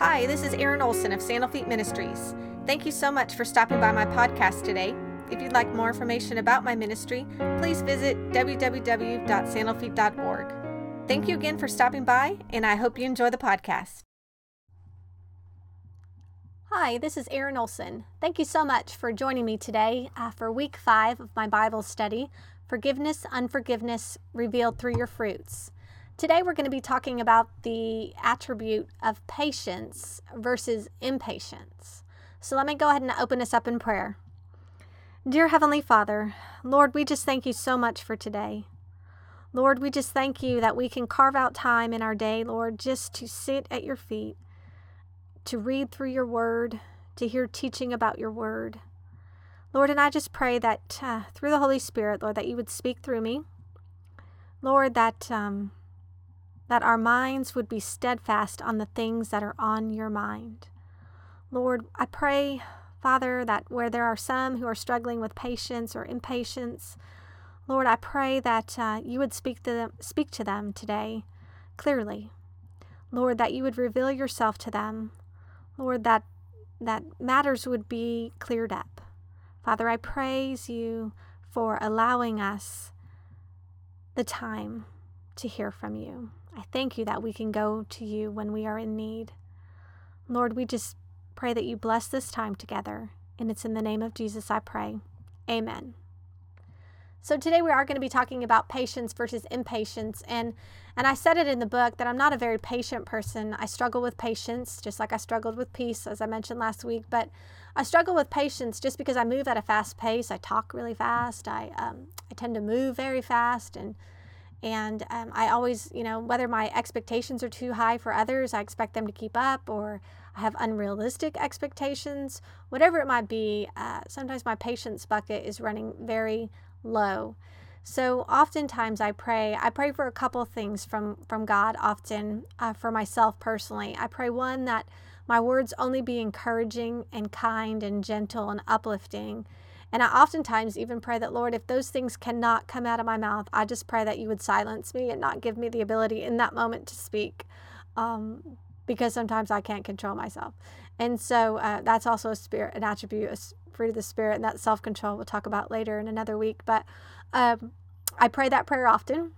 Hi, this is Erin Olson of Sandal Feet Ministries. Thank you so much for stopping by my podcast today. If you'd like more information about my ministry, please visit www.sandalfeet.org. Thank you again for stopping by, and I hope you enjoy the podcast. Hi, this is Erin Olson. Thank you so much for joining me today uh, for week five of my Bible study Forgiveness, Unforgiveness Revealed Through Your Fruits. Today, we're going to be talking about the attribute of patience versus impatience. So, let me go ahead and open us up in prayer. Dear Heavenly Father, Lord, we just thank you so much for today. Lord, we just thank you that we can carve out time in our day, Lord, just to sit at your feet to read through your word, to hear teaching about your word. Lord, and I just pray that uh, through the Holy Spirit, Lord, that you would speak through me. Lord, that um, that our minds would be steadfast on the things that are on your mind. Lord, I pray, Father, that where there are some who are struggling with patience or impatience, Lord, I pray that uh, you would speak to them, speak to them today clearly. Lord, that you would reveal yourself to them. Lord, that, that matters would be cleared up. Father, I praise you for allowing us the time to hear from you. I thank you that we can go to you when we are in need. Lord, we just pray that you bless this time together. And it's in the name of Jesus I pray. Amen. So today we are going to be talking about patience versus impatience and and I said it in the book that I'm not a very patient person. I struggle with patience just like I struggled with peace as I mentioned last week, but I struggle with patience just because I move at a fast pace. I talk really fast. I um, I tend to move very fast and and um, I always, you know, whether my expectations are too high for others, I expect them to keep up, or I have unrealistic expectations, whatever it might be. Uh, sometimes my patience bucket is running very low. So oftentimes I pray. I pray for a couple things from from God. Often uh, for myself personally, I pray one that my words only be encouraging and kind and gentle and uplifting. And I oftentimes even pray that, Lord, if those things cannot come out of my mouth, I just pray that you would silence me and not give me the ability in that moment to speak. Um, because sometimes I can't control myself. And so uh, that's also a spirit, an attribute, a fruit of the Spirit, and that self control we'll talk about later in another week. But um, I pray that prayer often.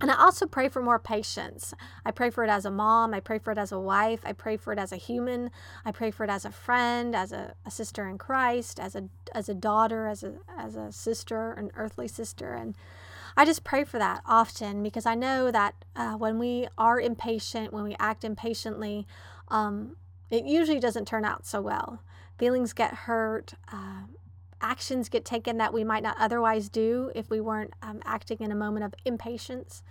And I also pray for more patience. I pray for it as a mom. I pray for it as a wife. I pray for it as a human. I pray for it as a friend, as a, a sister in Christ, as a as a daughter, as a as a sister, an earthly sister. And I just pray for that often because I know that uh, when we are impatient, when we act impatiently, um, it usually doesn't turn out so well feelings get hurt, uh, actions get taken that we might not otherwise do if we weren't um, acting in a moment of impatience.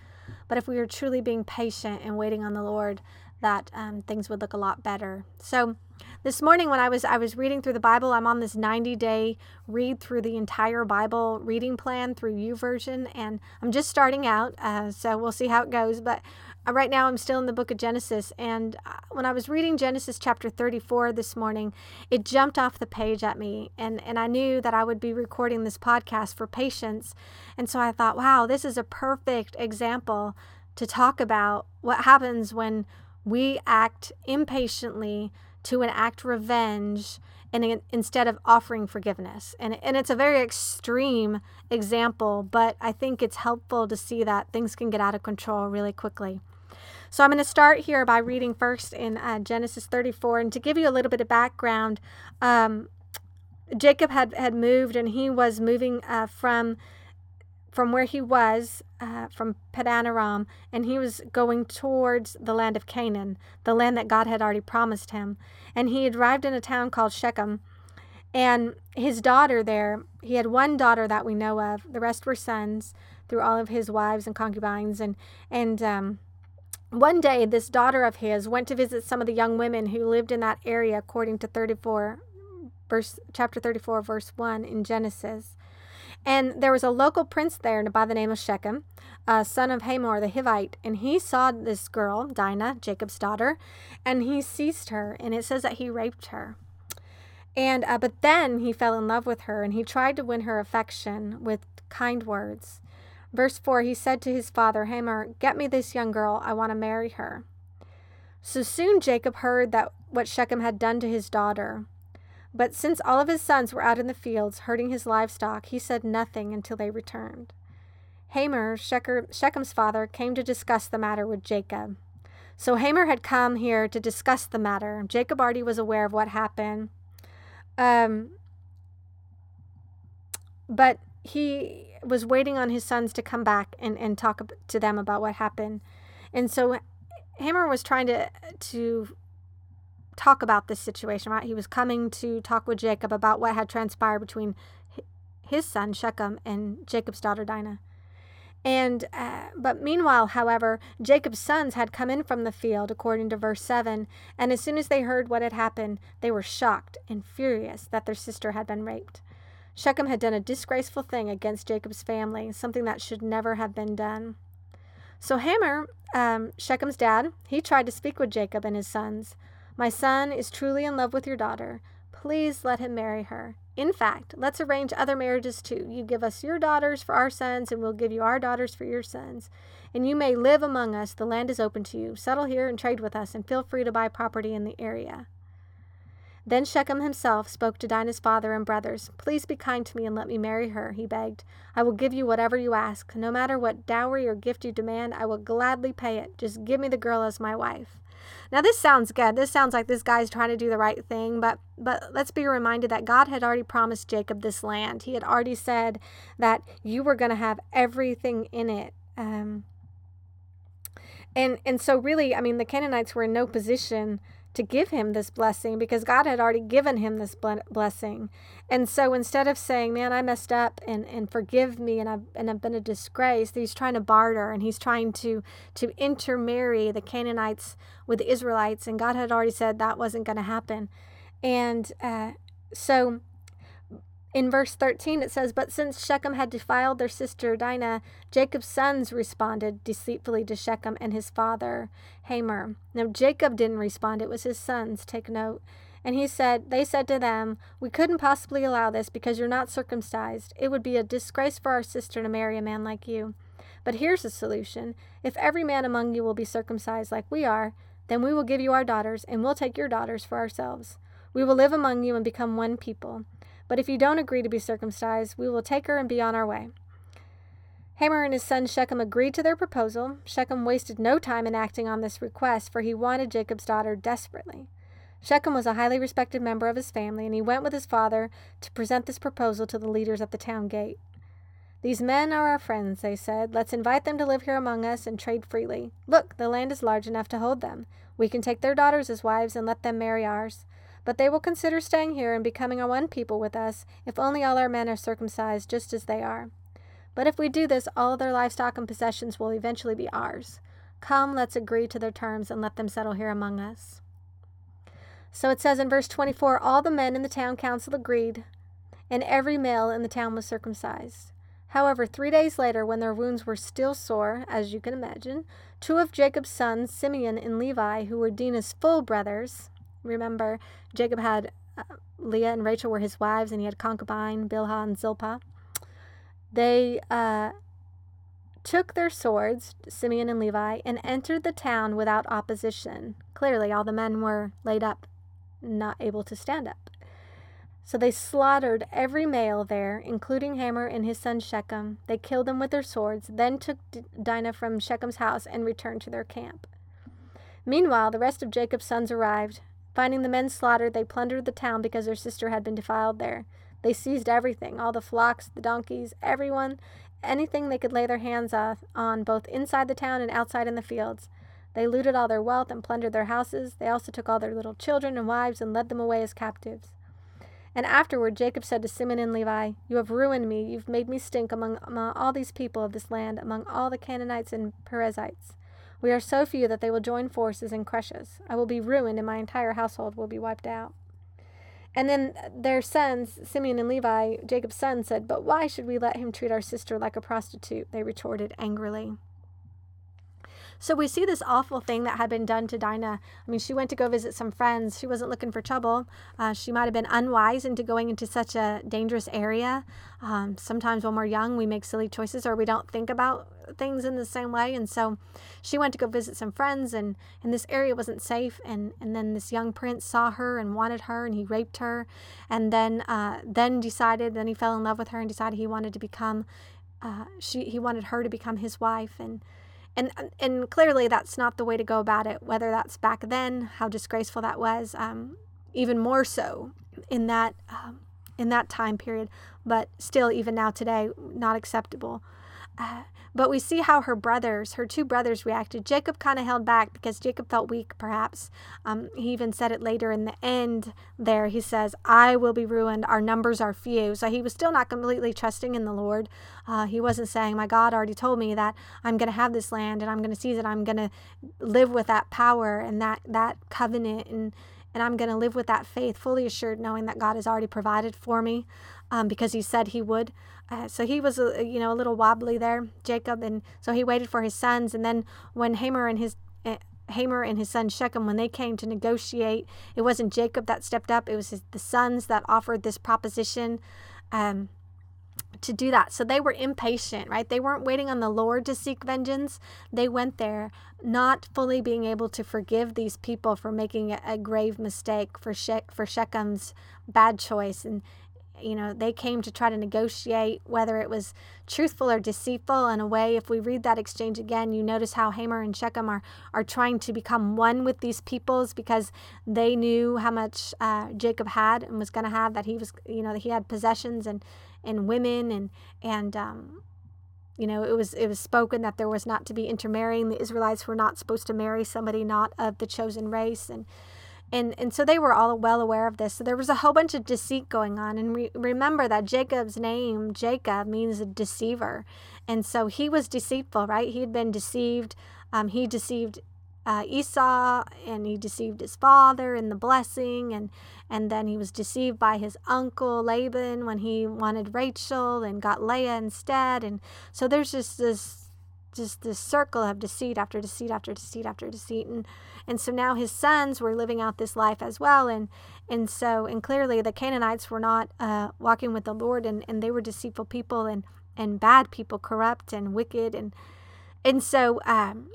But if we were truly being patient and waiting on the Lord, that um, things would look a lot better. So this morning when I was I was reading through the Bible, I'm on this 90 day read through the entire Bible reading plan through U YouVersion, and I'm just starting out, uh, so we'll see how it goes. But right now I'm still in the book of Genesis, and uh, when I was reading Genesis chapter 34 this morning, it jumped off the page at me, and and I knew that I would be recording this podcast for patience, and so I thought, wow, this is a perfect example to talk about what happens when we act impatiently to enact revenge and instead of offering forgiveness. And, and it's a very extreme example, but I think it's helpful to see that things can get out of control really quickly. So I'm going to start here by reading first in uh, Genesis 34. And to give you a little bit of background, um, Jacob had, had moved and he was moving uh, from from where he was, uh, from Padan Aram, and he was going towards the land of Canaan, the land that God had already promised him. And he arrived in a town called Shechem. And his daughter there, he had one daughter that we know of. The rest were sons through all of his wives and concubines. And and um, one day, this daughter of his went to visit some of the young women who lived in that area, according to 34 verse chapter 34 verse 1 in Genesis. And there was a local prince there by the name of Shechem, uh, son of Hamor the Hivite. And he saw this girl, Dinah, Jacob's daughter, and he seized her. And it says that he raped her. And uh, but then he fell in love with her, and he tried to win her affection with kind words. Verse 4 He said to his father, Hamor, get me this young girl. I want to marry her. So soon Jacob heard that what Shechem had done to his daughter. But since all of his sons were out in the fields herding his livestock, he said nothing until they returned. Hamor, Shechem's father, came to discuss the matter with Jacob. So Hamor had come here to discuss the matter. Jacob already was aware of what happened. Um, but he was waiting on his sons to come back and, and talk to them about what happened. And so Hamor was trying to to talk about this situation, right? He was coming to talk with Jacob about what had transpired between his son Shechem and Jacob's daughter Dinah. And uh, but meanwhile, however, Jacob's sons had come in from the field, according to verse seven, and as soon as they heard what had happened, they were shocked and furious that their sister had been raped. Shechem had done a disgraceful thing against Jacob's family, something that should never have been done. So Hamor, um, Shechem's dad, he tried to speak with Jacob and his sons. My son is truly in love with your daughter. Please let him marry her. In fact, let's arrange other marriages too. You give us your daughters for our sons, and we'll give you our daughters for your sons. And you may live among us. The land is open to you. Settle here and trade with us, and feel free to buy property in the area. Then Shechem himself spoke to Dinah's father and brothers. Please be kind to me and let me marry her, he begged. I will give you whatever you ask. No matter what dowry or gift you demand, I will gladly pay it. Just give me the girl as my wife. Now this sounds good. This sounds like this guy's trying to do the right thing, but but let's be reminded that God had already promised Jacob this land. He had already said that you were going to have everything in it. Um, and and so really, I mean, the Canaanites were in no position to give him this blessing because God had already given him this blessing. And so instead of saying, "Man, I messed up and, and forgive me and I've and I've been a disgrace," he's trying to barter and he's trying to to intermarry the Canaanites with the Israelites, and God had already said that wasn't going to happen. And uh, so in verse 13, it says, But since Shechem had defiled their sister Dinah, Jacob's sons responded deceitfully to Shechem and his father Hamor. Now, Jacob didn't respond, it was his sons. Take note. And he said, They said to them, We couldn't possibly allow this because you're not circumcised. It would be a disgrace for our sister to marry a man like you. But here's the solution if every man among you will be circumcised like we are, then we will give you our daughters, and we'll take your daughters for ourselves. We will live among you and become one people. But if you don't agree to be circumcised, we will take her and be on our way. Hamor and his son Shechem agreed to their proposal. Shechem wasted no time in acting on this request, for he wanted Jacob's daughter desperately. Shechem was a highly respected member of his family, and he went with his father to present this proposal to the leaders at the town gate. These men are our friends, they said. Let's invite them to live here among us and trade freely. Look, the land is large enough to hold them. We can take their daughters as wives and let them marry ours. But they will consider staying here and becoming a one people with us if only all our men are circumcised just as they are. But if we do this, all their livestock and possessions will eventually be ours. Come, let's agree to their terms and let them settle here among us. So it says in verse 24 All the men in the town council agreed, and every male in the town was circumcised. However, three days later, when their wounds were still sore, as you can imagine, two of Jacob's sons, Simeon and Levi, who were Dinah's full brothers, Remember, Jacob had uh, Leah and Rachel were his wives, and he had concubine Bilhah and Zilpah. They uh, took their swords, Simeon and Levi, and entered the town without opposition. Clearly, all the men were laid up, not able to stand up. So they slaughtered every male there, including Hamor and his son Shechem. They killed them with their swords, then took Dinah from Shechem's house and returned to their camp. Meanwhile, the rest of Jacob's sons arrived. Finding the men slaughtered, they plundered the town because their sister had been defiled there. They seized everything all the flocks, the donkeys, everyone, anything they could lay their hands on, both inside the town and outside in the fields. They looted all their wealth and plundered their houses. They also took all their little children and wives and led them away as captives. And afterward Jacob said to Simeon and Levi, You have ruined me. You've made me stink among, among all these people of this land, among all the Canaanites and Perizzites. We are so few that they will join forces and crush us. I will be ruined, and my entire household will be wiped out. And then their sons, Simeon and Levi, Jacob's sons, said, But why should we let him treat our sister like a prostitute? They retorted angrily. So we see this awful thing that had been done to Dinah. I mean, she went to go visit some friends. She wasn't looking for trouble. Uh, she might have been unwise into going into such a dangerous area. Um, sometimes when we're young, we make silly choices or we don't think about things in the same way. And so she went to go visit some friends, and, and this area wasn't safe. And, and then this young prince saw her and wanted her, and he raped her. And then, uh, then decided, then he fell in love with her and decided he wanted to become, uh, she, he wanted her to become his wife. And and and clearly that's not the way to go about it whether that's back then how disgraceful that was um, even more so in that um, in that time period but still even now today not acceptable. Uh, but we see how her brothers, her two brothers, reacted. Jacob kind of held back because Jacob felt weak, perhaps. Um, he even said it later in the end there. He says, I will be ruined. Our numbers are few. So he was still not completely trusting in the Lord. Uh, he wasn't saying, My God already told me that I'm going to have this land and I'm going to seize it. I'm going to live with that power and that, that covenant. And, and I'm going to live with that faith, fully assured, knowing that God has already provided for me um, because He said He would. Uh, so he was, a, you know, a little wobbly there, Jacob, and so he waited for his sons. And then when Hamor and his uh, Hamor and his son Shechem, when they came to negotiate, it wasn't Jacob that stepped up; it was his, the sons that offered this proposition. Um, to do that. So they were impatient, right? They weren't waiting on the Lord to seek vengeance. They went there not fully being able to forgive these people for making a, grave mistake for she- for Shechem's bad choice and you know they came to try to negotiate whether it was truthful or deceitful. In a way if we read that exchange again you notice how Hamor and Shechem are are trying to become one with these peoples because they knew how much uh, Jacob had and was going to have that he was you know that he had possessions and and women and and um, you know it was it was spoken that there was not to be intermarrying. The israelites were not supposed to marry somebody not of the chosen race. And and and so they were all well aware of this. So there was a whole bunch of deceit going on. And re- remember that jacob's name jacob means deceiver. And so he was deceitful right? He had been deceived. Um, he deceived uh, Esau and he deceived his father in the blessing. And and then he was deceived by his uncle Laban when he wanted Rachel and got Leah instead. And so there's just this just this circle of deceit after deceit after deceit after deceit. And and so now his sons were living out this life as well. And and so and clearly the Canaanites were not uh, walking with the Lord. And and they were deceitful people and and bad people corrupt and wicked. And and so um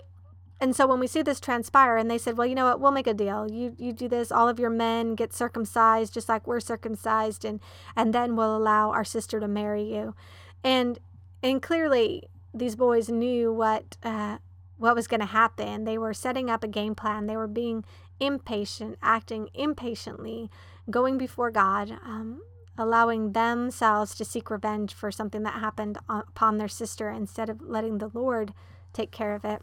and so when we see this transpire and they said well you know what? We'll make a deal. You you do this. All of your men get circumcised just like we're circumcised. And and then we'll allow our sister to marry you. And and clearly these boys knew what uh, what was going to happen. They were setting up a game plan. They were being impatient acting impatiently going before god um, allowing themselves to seek revenge for something that happened upon their sister instead of letting the lord take care of it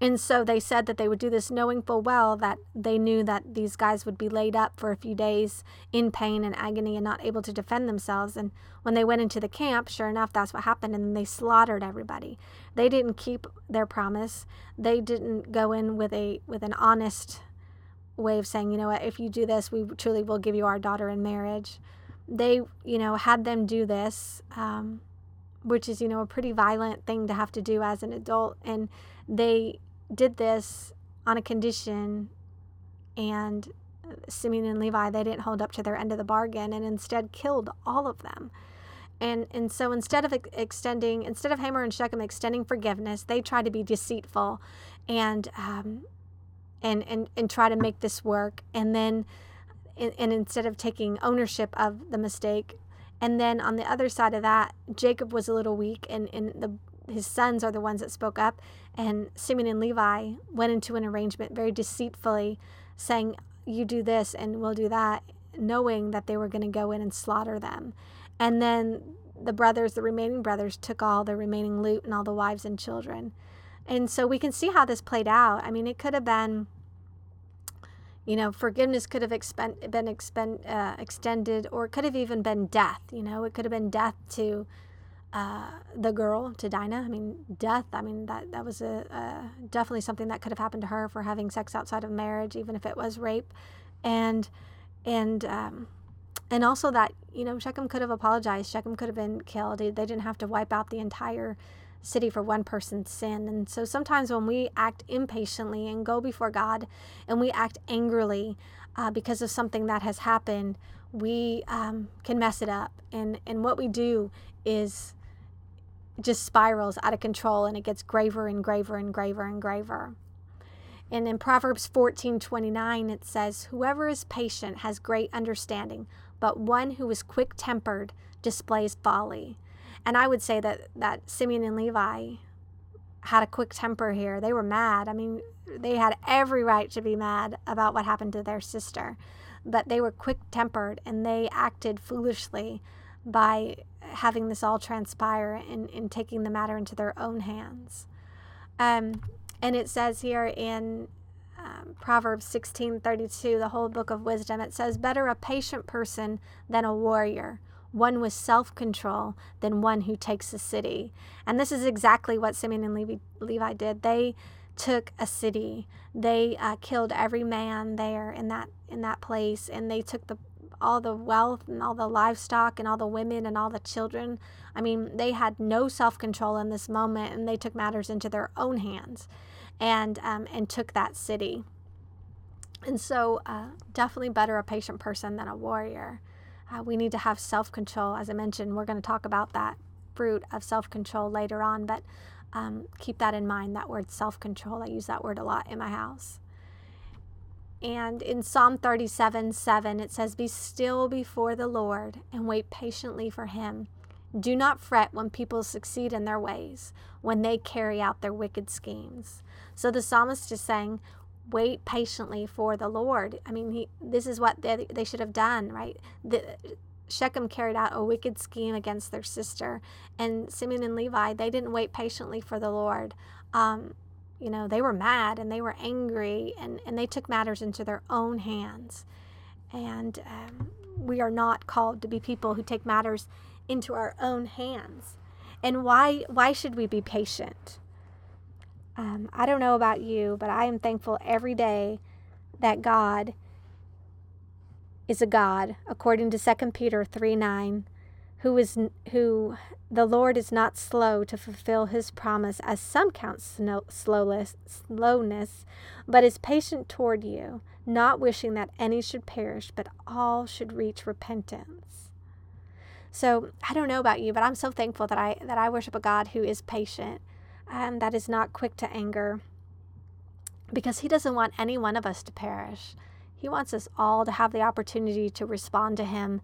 and so they said that they would do this knowing full well that they knew that these guys would be laid up for a few days in pain and agony and not able to defend themselves. And when they went into the camp, sure enough, that's what happened. And they slaughtered everybody. They didn't keep their promise. They didn't go in with a with an honest way of saying, you know what, if you do this, we truly will give you our daughter in marriage. They, you know, had them do this, um, which is, you know, a pretty violent thing to have to do as an adult. And they did this on a condition and Simeon and Levi they didn't hold up to their end of the bargain and instead killed all of them. And and so instead of extending instead of Hamor and Shechem extending forgiveness, they try to be deceitful and um, and and and try to make this work and then and instead of taking ownership of the mistake and then on the other side of that, Jacob was a little weak and, and the his sons are the ones that spoke up. And Simeon and Levi went into an arrangement very deceitfully, saying, You do this and we'll do that, knowing that they were going to go in and slaughter them. And then the brothers, the remaining brothers, took all the remaining loot and all the wives and children. And so we can see how this played out. I mean, it could have been, you know, forgiveness could have expend, been expend, uh, extended, or it could have even been death. You know, it could have been death to uh, the girl to Dinah. I mean, death. I mean, that that was a, a, definitely something that could have happened to her for having sex outside of marriage, even if it was rape, and and um, and also that you know Shechem could have apologized. Shechem could have been killed. They didn't have to wipe out the entire city for one person's sin. And so sometimes when we act impatiently and go before God and we act angrily uh, because of something that has happened, we um, can mess it up. And, and what we do is just spirals out of control and it gets graver and graver and graver and graver. And in Proverbs 14 29, it says, Whoever is patient has great understanding, but one who is quick tempered displays folly. And I would say that, that Simeon and Levi had a quick temper here. They were mad. I mean, they had every right to be mad about what happened to their sister, but they were quick tempered and they acted foolishly by having this all transpire and, and taking the matter into their own hands. Um, and it says here in um, Proverbs 16:32, the whole book of wisdom, it says, "Better a patient person than a warrior, one with self-control than one who takes a city." And this is exactly what Simeon and Levi, Levi did. They took a city. They uh, killed every man there in that in that place, and they took the all the wealth and all the livestock and all the women and all the children. I mean, they had no self control in this moment, and they took matters into their own hands and um, and took that city. And so, uh, definitely better a patient person than a warrior. Uh, we need to have self control. As I mentioned, we're going to talk about that fruit of self control later on, but um, keep that in mind that word self control. I use that word a lot in my house. And in Psalm 37 7, it says, Be still before the Lord and wait patiently for him. Do not fret when people succeed in their ways, when they carry out their wicked schemes. So the psalmist is saying, wait patiently for the Lord. I mean, he, this is what they, they should have done, right? The, Shechem carried out a wicked scheme against their sister, and Simeon and Levi, they didn't wait patiently for the Lord. Um, you know, they were mad and they were angry, and, and they took matters into their own hands. And um, we are not called to be people who take matters into our own hands. And why why should we be patient? Um, I don't know about you, but I am thankful every day that God is a God, according to 2 Peter 3 9, who is who the Lord is not slow to fulfill his promise, as some count slowness, slowness, but is patient toward you, not wishing that any should perish, but all should reach repentance. So I don't know about you, but I'm so thankful that I that I worship a God who is patient and that is not quick to anger, because He doesn't want any one of us to perish. He wants us all to have the opportunity to respond to Him.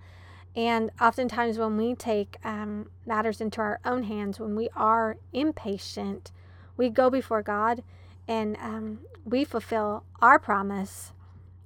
And oftentimes, when we take um, matters into our own hands, when we are impatient, we go before God and um, we fulfill our promise,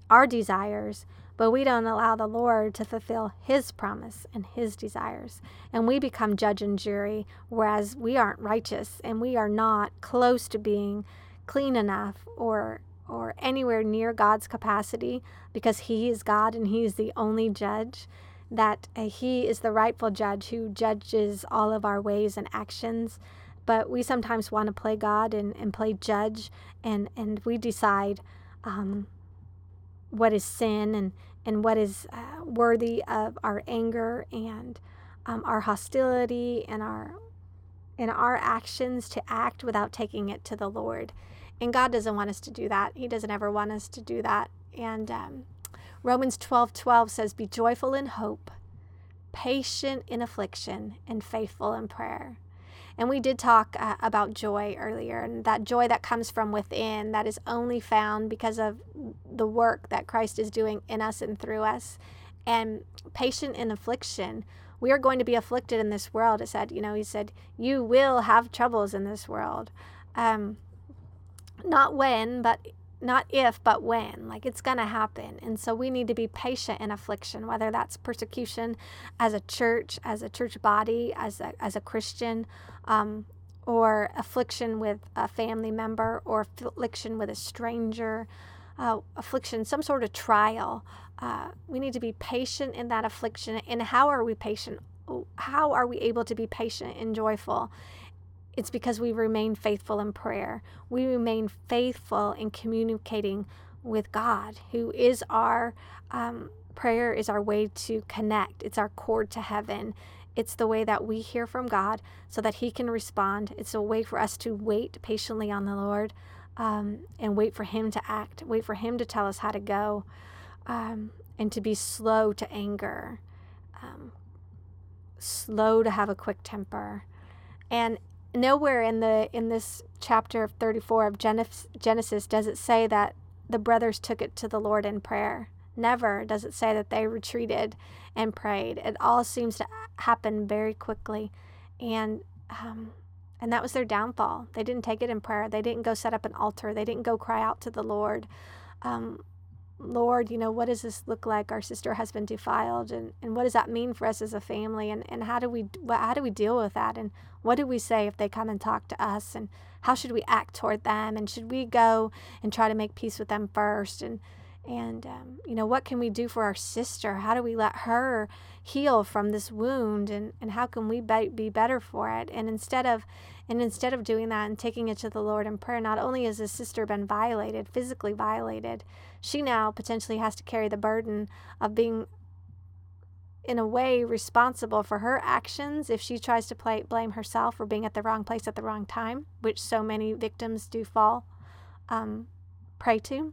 our desires, but we don't allow the Lord to fulfill His promise and His desires. And we become judge and jury, whereas we aren't righteous and we are not close to being clean enough or or anywhere near God's capacity because He is God and He is the only judge. That uh, He is the rightful judge who judges all of our ways and actions. But we sometimes want to play God and, and play judge, and, and we decide um, what is sin and, and what is uh, worthy of our anger and um, our hostility and our and our actions to act without taking it to the Lord. And God doesn't want us to do that. He doesn't ever want us to do that. And um, Romans 12 12 says, Be joyful in hope, patient in affliction, and faithful in prayer. And we did talk uh, about joy earlier, and that joy that comes from within, that is only found because of the work that Christ is doing in us and through us. And patient in affliction, we are going to be afflicted in this world. It said, you know, he said, you will have troubles in this world. Um, not when, but not if, but when. Like it's going to happen. And so we need to be patient in affliction, whether that's persecution as a church, as a church body, as a, as a Christian, um, or affliction with a family member, or affliction with a stranger, uh, affliction, some sort of trial. Uh, we need to be patient in that affliction. And how are we patient? How are we able to be patient and joyful? It's because we remain faithful in prayer. We remain faithful in communicating with God, who is our um, prayer, is our way to connect. It's our cord to heaven. It's the way that we hear from God so that He can respond. It's a way for us to wait patiently on the Lord um, and wait for Him to act, wait for Him to tell us how to go, um, and to be slow to anger, um, slow to have a quick temper. And nowhere in the in this chapter of 34 of Genesis does it say that the brothers took it to the Lord in prayer. Never does it say that they retreated and prayed. It all seems to happen very quickly, and um, and that was their downfall. They didn't take it in prayer. They didn't go set up an altar. They didn't go cry out to the Lord. Um, Lord, you know, what does this look like? Our sister has been defiled, and, and what does that mean for us as a family? And, and how do we how do we deal with that? And what do we say if they come and talk to us? And how should we act toward them? And should we go and try to make peace with them first? And and um, you know, what can we do for our sister? How do we let her heal from this wound? And and how can we be, be better for it? And instead of and instead of doing that and taking it to the Lord in prayer, not only has his sister been violated, physically violated, she now potentially has to carry the burden of being, in a way, responsible for her actions if she tries to play, blame herself for being at the wrong place at the wrong time, which so many victims do fall um, prey to.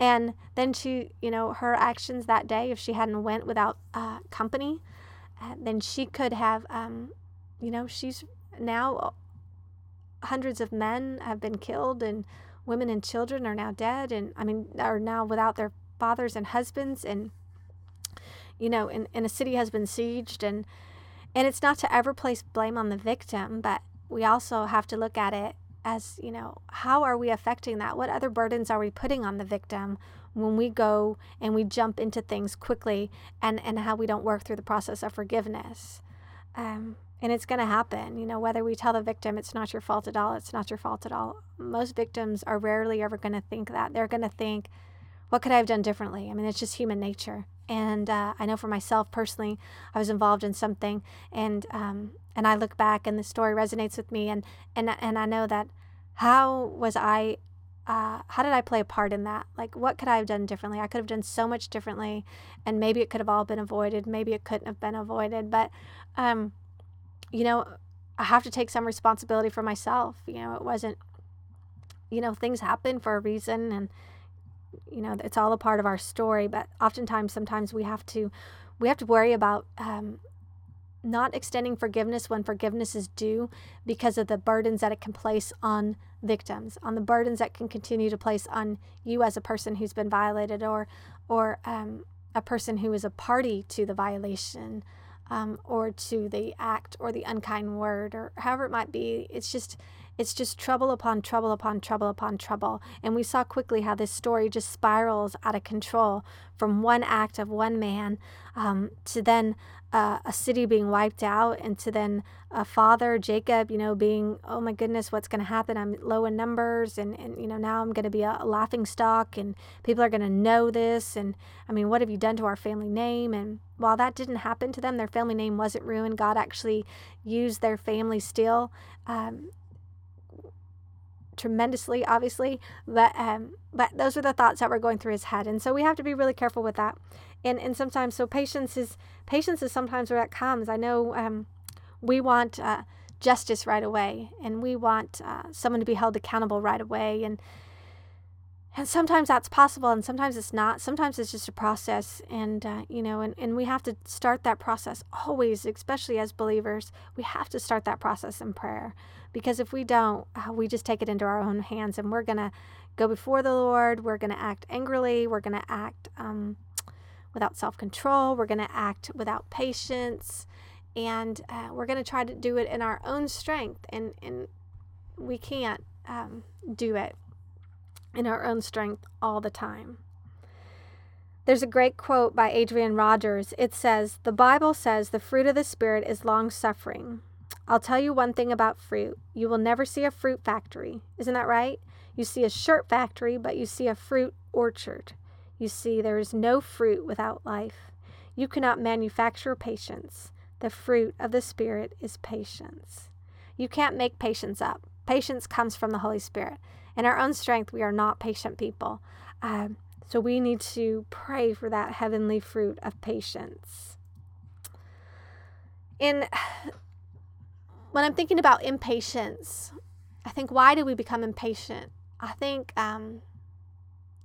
And then she, you know, her actions that day, if she hadn't went without uh, company, uh, then she could have, um, you know, she's now hundreds of men have been killed and women and children are now dead and I mean are now without their fathers and husbands and you know and, and a city has been sieged and and it's not to ever place blame on the victim but we also have to look at it as you know how are we affecting that? What other burdens are we putting on the victim when we go and we jump into things quickly and and how we don't work through the process of forgiveness? Um, and it's going to happen. You know, whether we tell the victim it's not your fault at all, it's not your fault at all. Most victims are rarely ever going to think that. They're going to think, what could I have done differently? I mean, it's just human nature. And uh, I know for myself personally, I was involved in something, and um, and I look back, and the story resonates with me, and and and I know that how was I uh, how did I play a part in that? Like, what could I have done differently? I could have done so much differently, and maybe it could have all been avoided. Maybe it couldn't have been avoided. But um, you know, I have to take some responsibility for myself. You know, it wasn't, you know, things happen for a reason and, you know, it's all a part of our story. But oftentimes, sometimes we have to, we have to worry about um, not extending forgiveness when forgiveness is due because of the burdens that it can place on victims, on the burdens that can continue to place on you as a person who's been violated or, or um, a person who is a party to the violation um, or to the act or the unkind word or however it might be. It's just it's just trouble upon trouble upon trouble upon trouble. And we saw quickly how this story just spirals out of control from one act of one man um, to then uh, a city being wiped out, and to then a father, Jacob, you know, being, oh my goodness, what's going to happen? I'm low in numbers, and, and you know, now I'm going to be a, laughing stock, and people are going to know this. And I mean, what have you done to our family name? And while that didn't happen to them, their family name wasn't ruined. God actually used their family still. Um, tremendously obviously but um but those are the thoughts that were going through his head and so we have to be really careful with that. And and sometimes so patience is patience is sometimes where that comes. I know um, we want uh, justice right away and we want uh, someone to be held accountable right away and and sometimes that's possible and sometimes it's not sometimes it's just a process and uh, you know and, and we have to start that process always especially as believers we have to start that process in prayer because if we don't uh, we just take it into our own hands and we're to go before the lord we're to act angrily we're to act um, without self control. We're to act without patience. And uh, we're to try to do it in our own strength. And, and we can't um, do it in our own strength all the time. There's a great quote by Adrian Rogers. It says, The Bible says the fruit of the Spirit is long suffering. I'll tell you one thing about fruit. You will never see a fruit factory. Isn't that right? You see a shirt factory, but you see a fruit orchard. You see, there is no fruit without life. You cannot manufacture patience. The fruit of the Spirit is patience. You can't make patience up. Patience comes from the Holy Spirit. In our own strength, we are not patient people. Um, so we need to pray for that heavenly fruit of patience. in when I'm thinking about impatience, I think why do we become impatient? I think um,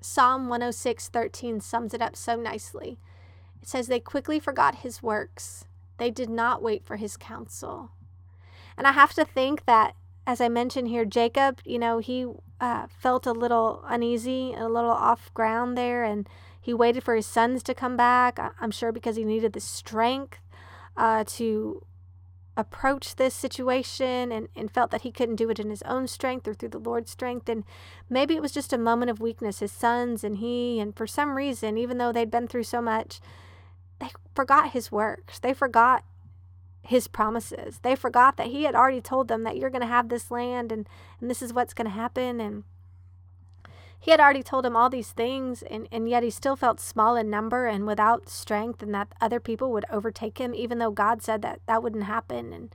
Psalm 106 13 sums it up so nicely. It says, They quickly forgot his works, they did not wait for his counsel. And I have to think that, as I mentioned here, Jacob, you know, he uh, felt a little uneasy, a little off ground there, and he waited for his sons to come back. I'm sure because he needed the strength uh, to approach this situation and, and felt that he couldn't do it in his own strength or through the Lord's strength. And maybe it was just a moment of weakness, his sons and he, and for some reason, even though they'd been through so much, they forgot his works. They forgot his promises. They forgot that he had already told them that you're going to have this land and, and this is what's going to happen. And he had already told him all these things, and, and yet he still felt small in number and without strength, and that other people would overtake him, even though God said that that wouldn't happen. And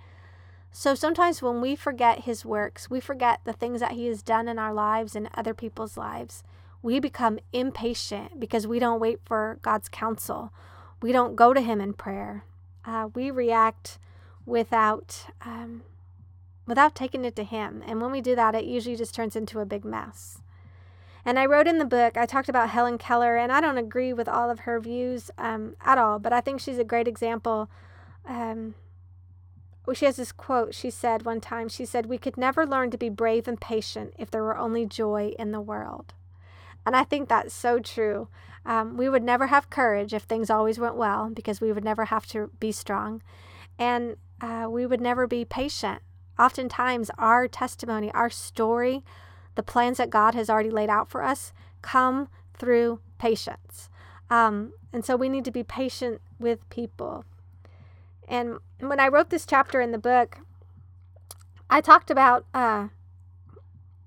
so sometimes when we forget his works, we forget the things that he has done in our lives and other people's lives, we become impatient because we don't wait for God's counsel. We don't go to him in prayer. Uh, we react without um, without taking it to him. And when we do that, it usually just turns into a big mess. And I wrote in the book, I talked about Helen Keller, and I don't agree with all of her views um, at all, but I think she's a great example. Um, she has this quote she said one time she said we could never learn to be brave and patient if there were only joy in the world and i think that's so true um, we would never have courage if things always went well because we would never have to be strong and uh, we would never be patient oftentimes our testimony our story the plans that God has already laid out for us come through patience. Um, and so we need to be patient with people. And when I wrote this chapter in the book, I talked about, uh,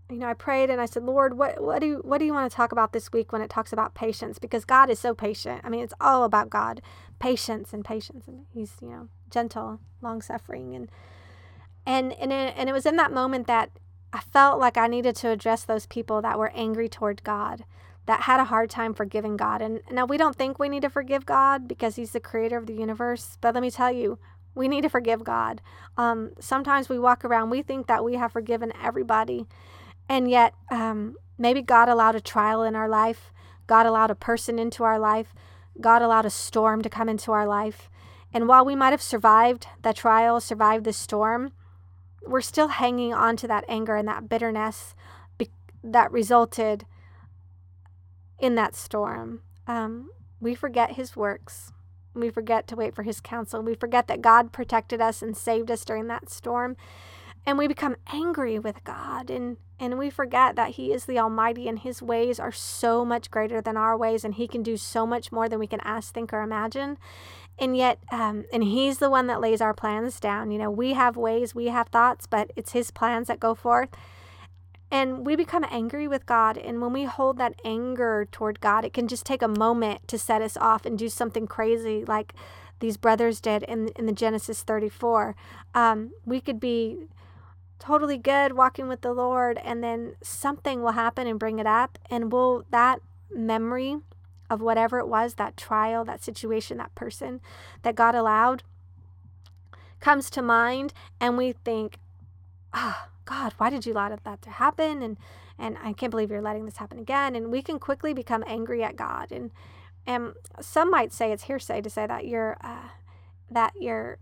you know, I prayed and I said, Lord, what, what do what do you want to talk about this week when it talks about patience? Because God is so patient. I mean, it's all about God, patience and patience, and He's, you know, gentle, long suffering, and and and it, and it was in that moment that I felt like I needed to address those people that were angry toward God, that had a hard time forgiving God. And now we don't think we need to forgive God because He's the creator of the universe, but let me tell you, we need to forgive God. Um, sometimes we walk around, we think that we have forgiven everybody, and yet um, maybe God allowed a trial in our life, God allowed a person into our life, God allowed a storm to come into our life. And while we might have survived that trial, survived the storm, we're still hanging on to that anger and that bitterness be- that resulted in that storm. Um, we forget his works. We forget to wait for his counsel. We forget that God protected us and saved us during that storm. And we become angry with God and, and we forget that He is the Almighty and His ways are so much greater than our ways and He can do so much more than we can ask, think, or imagine. And yet um, and he's the one that lays our plans down. You know we have ways we have thoughts but it's his plans that go forth. And we become angry with god and when we hold that anger toward god it can just take a moment to set us off and do something crazy like these brothers did in, in the genesis 34 um, we could be totally good walking with the lord and then something will happen and bring it up and will that memory of whatever it was, that trial, that situation, that person that God allowed comes to mind and we think, ah, oh, God, why did you allow that to happen? And and I can't believe you're letting this happen again. And we can quickly become angry at God. And and some might say it's hearsay to say that you're uh, that you're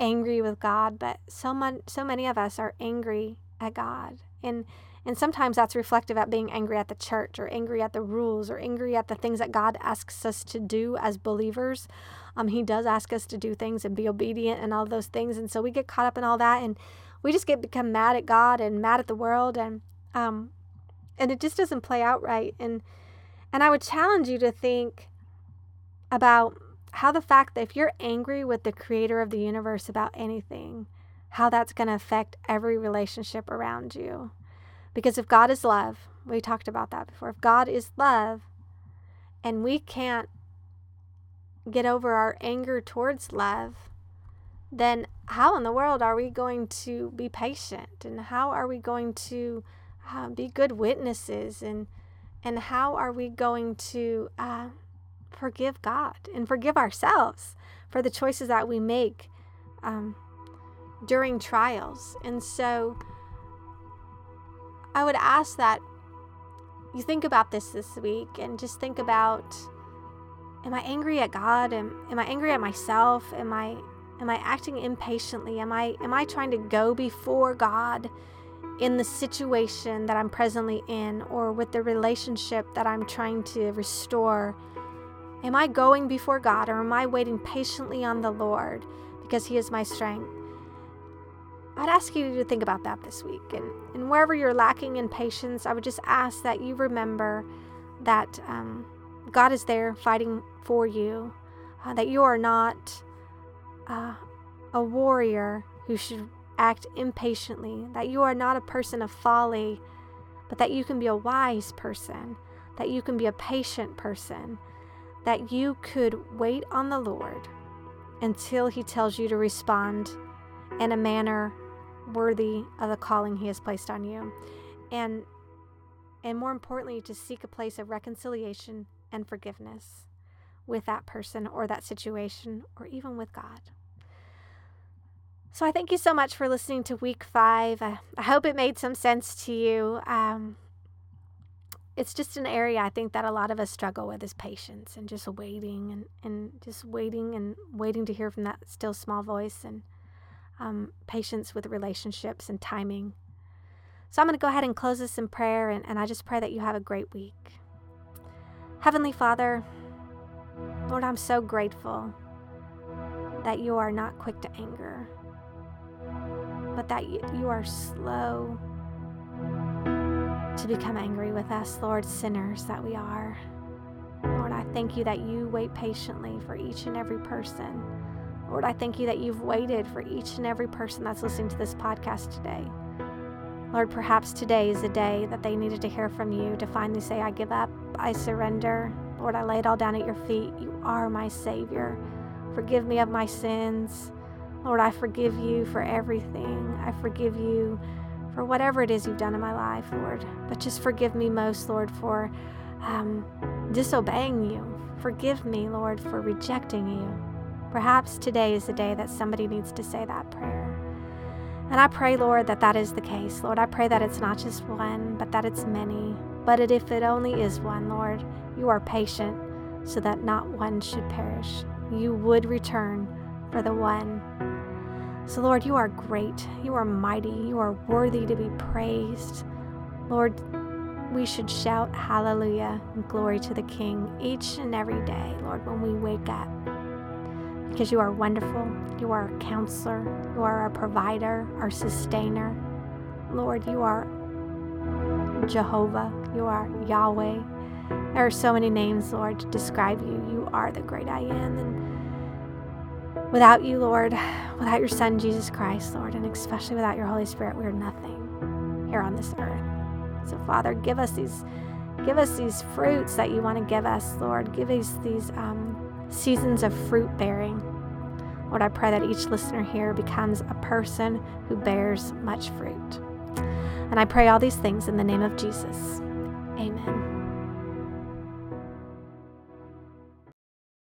angry with God, but so much, so many of us are angry at God. And and sometimes that's reflective at being angry at the church or angry at the rules or angry at the things that God asks us to do as believers. Um, he does ask us to do things and be obedient and all those things. And so we get caught up in all that and we just get become mad at God and mad at the world and um and it just doesn't play out right. And and I would challenge you to think about how the fact that if you're angry with the creator of the universe about anything, how that's going to affect every relationship around you. Because if God is love, we talked about that before. If God is love and we can't get over our anger towards love, then how in the world are we going to be patient? And how are we going to uh, be good witnesses? And, and how are we going to uh, forgive God and forgive ourselves for the choices that we make um, during trials. And so I would ask that you think about this this week and just think about am I angry at God? Am, am I angry at myself? Am I am I acting impatiently? Am I am I trying to go before God in the situation that I'm presently in or with the relationship that I'm trying to restore? Am I going before God or am I waiting patiently on the Lord because He is my strength? I'd ask you to think about that this week. And, and wherever you're lacking in patience, I would just ask that you remember that um, God is there fighting for you, uh, that you are not uh, a warrior who should act impatiently, that you are not a person of folly, but that you can be a wise person, that you can be a patient person, that you could wait on the Lord until He tells you to respond in a manner worthy of the calling He has placed on you. And and more importantly, to seek a place of reconciliation and forgiveness with that person or that situation or even with God. So I thank you so much for listening to week five. I, I hope it made some sense to you. Um, it's just an area I think that a lot of us struggle with is patience and just waiting and, and just waiting and waiting to hear from that still small voice and um, patience with relationships and timing. So I'm going to go ahead and close this in prayer, and, and I just pray that you have a great week. Heavenly Father, Lord, I'm so grateful that you are not quick to anger, but that you, you are slow to become angry with us, Lord, sinners that we are. Lord, I thank you that you wait patiently for each and every person Lord, I thank you that you've waited for each and every person that's listening to this podcast today. Lord, perhaps today is the day that they needed to hear from you to finally say, I give up, I surrender. Lord, I lay it all down at your feet. You are my Savior. Forgive me of my sins. Lord, I forgive you for everything. I forgive you for whatever it is you've done in my life, Lord. But just forgive me most, Lord, for um, disobeying you. Forgive me, Lord, for rejecting you. Perhaps today is the day that somebody needs to say that prayer. And I pray, Lord, that that is the case. Lord, I pray that it's not just one, but that it's many. But if it only is one, Lord, you are patient so that not one should perish. You would return for the one. So, Lord, you are great. You are mighty. You are worthy to be praised. Lord, we should shout hallelujah and glory to the King each and every day, Lord, when we wake up because you are wonderful. You are a counselor. You are our provider, our sustainer. Lord, you are Jehovah. You are Yahweh. There are so many names, Lord, to describe you. You are the great I am. And without you, Lord, without your Son, Jesus Christ, Lord, and especially without your Holy Spirit, we are nothing here on this earth. So, Father, give us these. Give us these fruits that you want to give us, Lord. Give us these um, seasons of fruit bearing. Lord, I pray that each listener here becomes a person who bears much fruit. And I pray all these things in the name of Jesus.